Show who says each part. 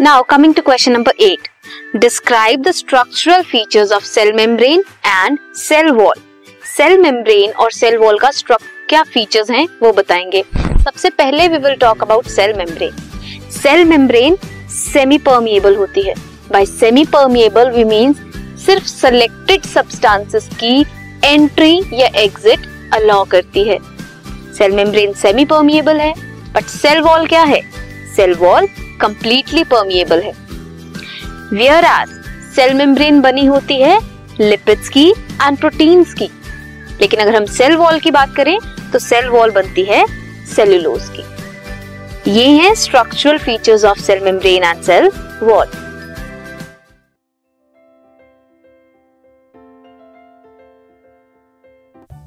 Speaker 1: Now coming to question number eight describe the structural features of cell membrane and cell wall cell membrane और cell wall का क्या features हैं, वो बताएँगे। सबसे पहले we will talk about cell membrane cell membrane semi permeable होती है। By semi permeable we means सिर्फ़ सेलेक्टेड सब्सटेंसेस की एंट्री या एग्जिट अलाउ करती है। सेल मेम्ब्रेन सेमी परमिएबल है बट सेल वॉल क्या है? सेल वॉल कंप्लीटली परमिएबल है। वेयर एज सेल मेम्ब्रेन बनी होती है लिपिड्स की एंड प्रोटीन्स की। लेकिन अगर हम सेल वॉल की बात करें तो सेल वॉल बनती है सेल्यूलोज की। ये है structural features of cell membrane and cell wall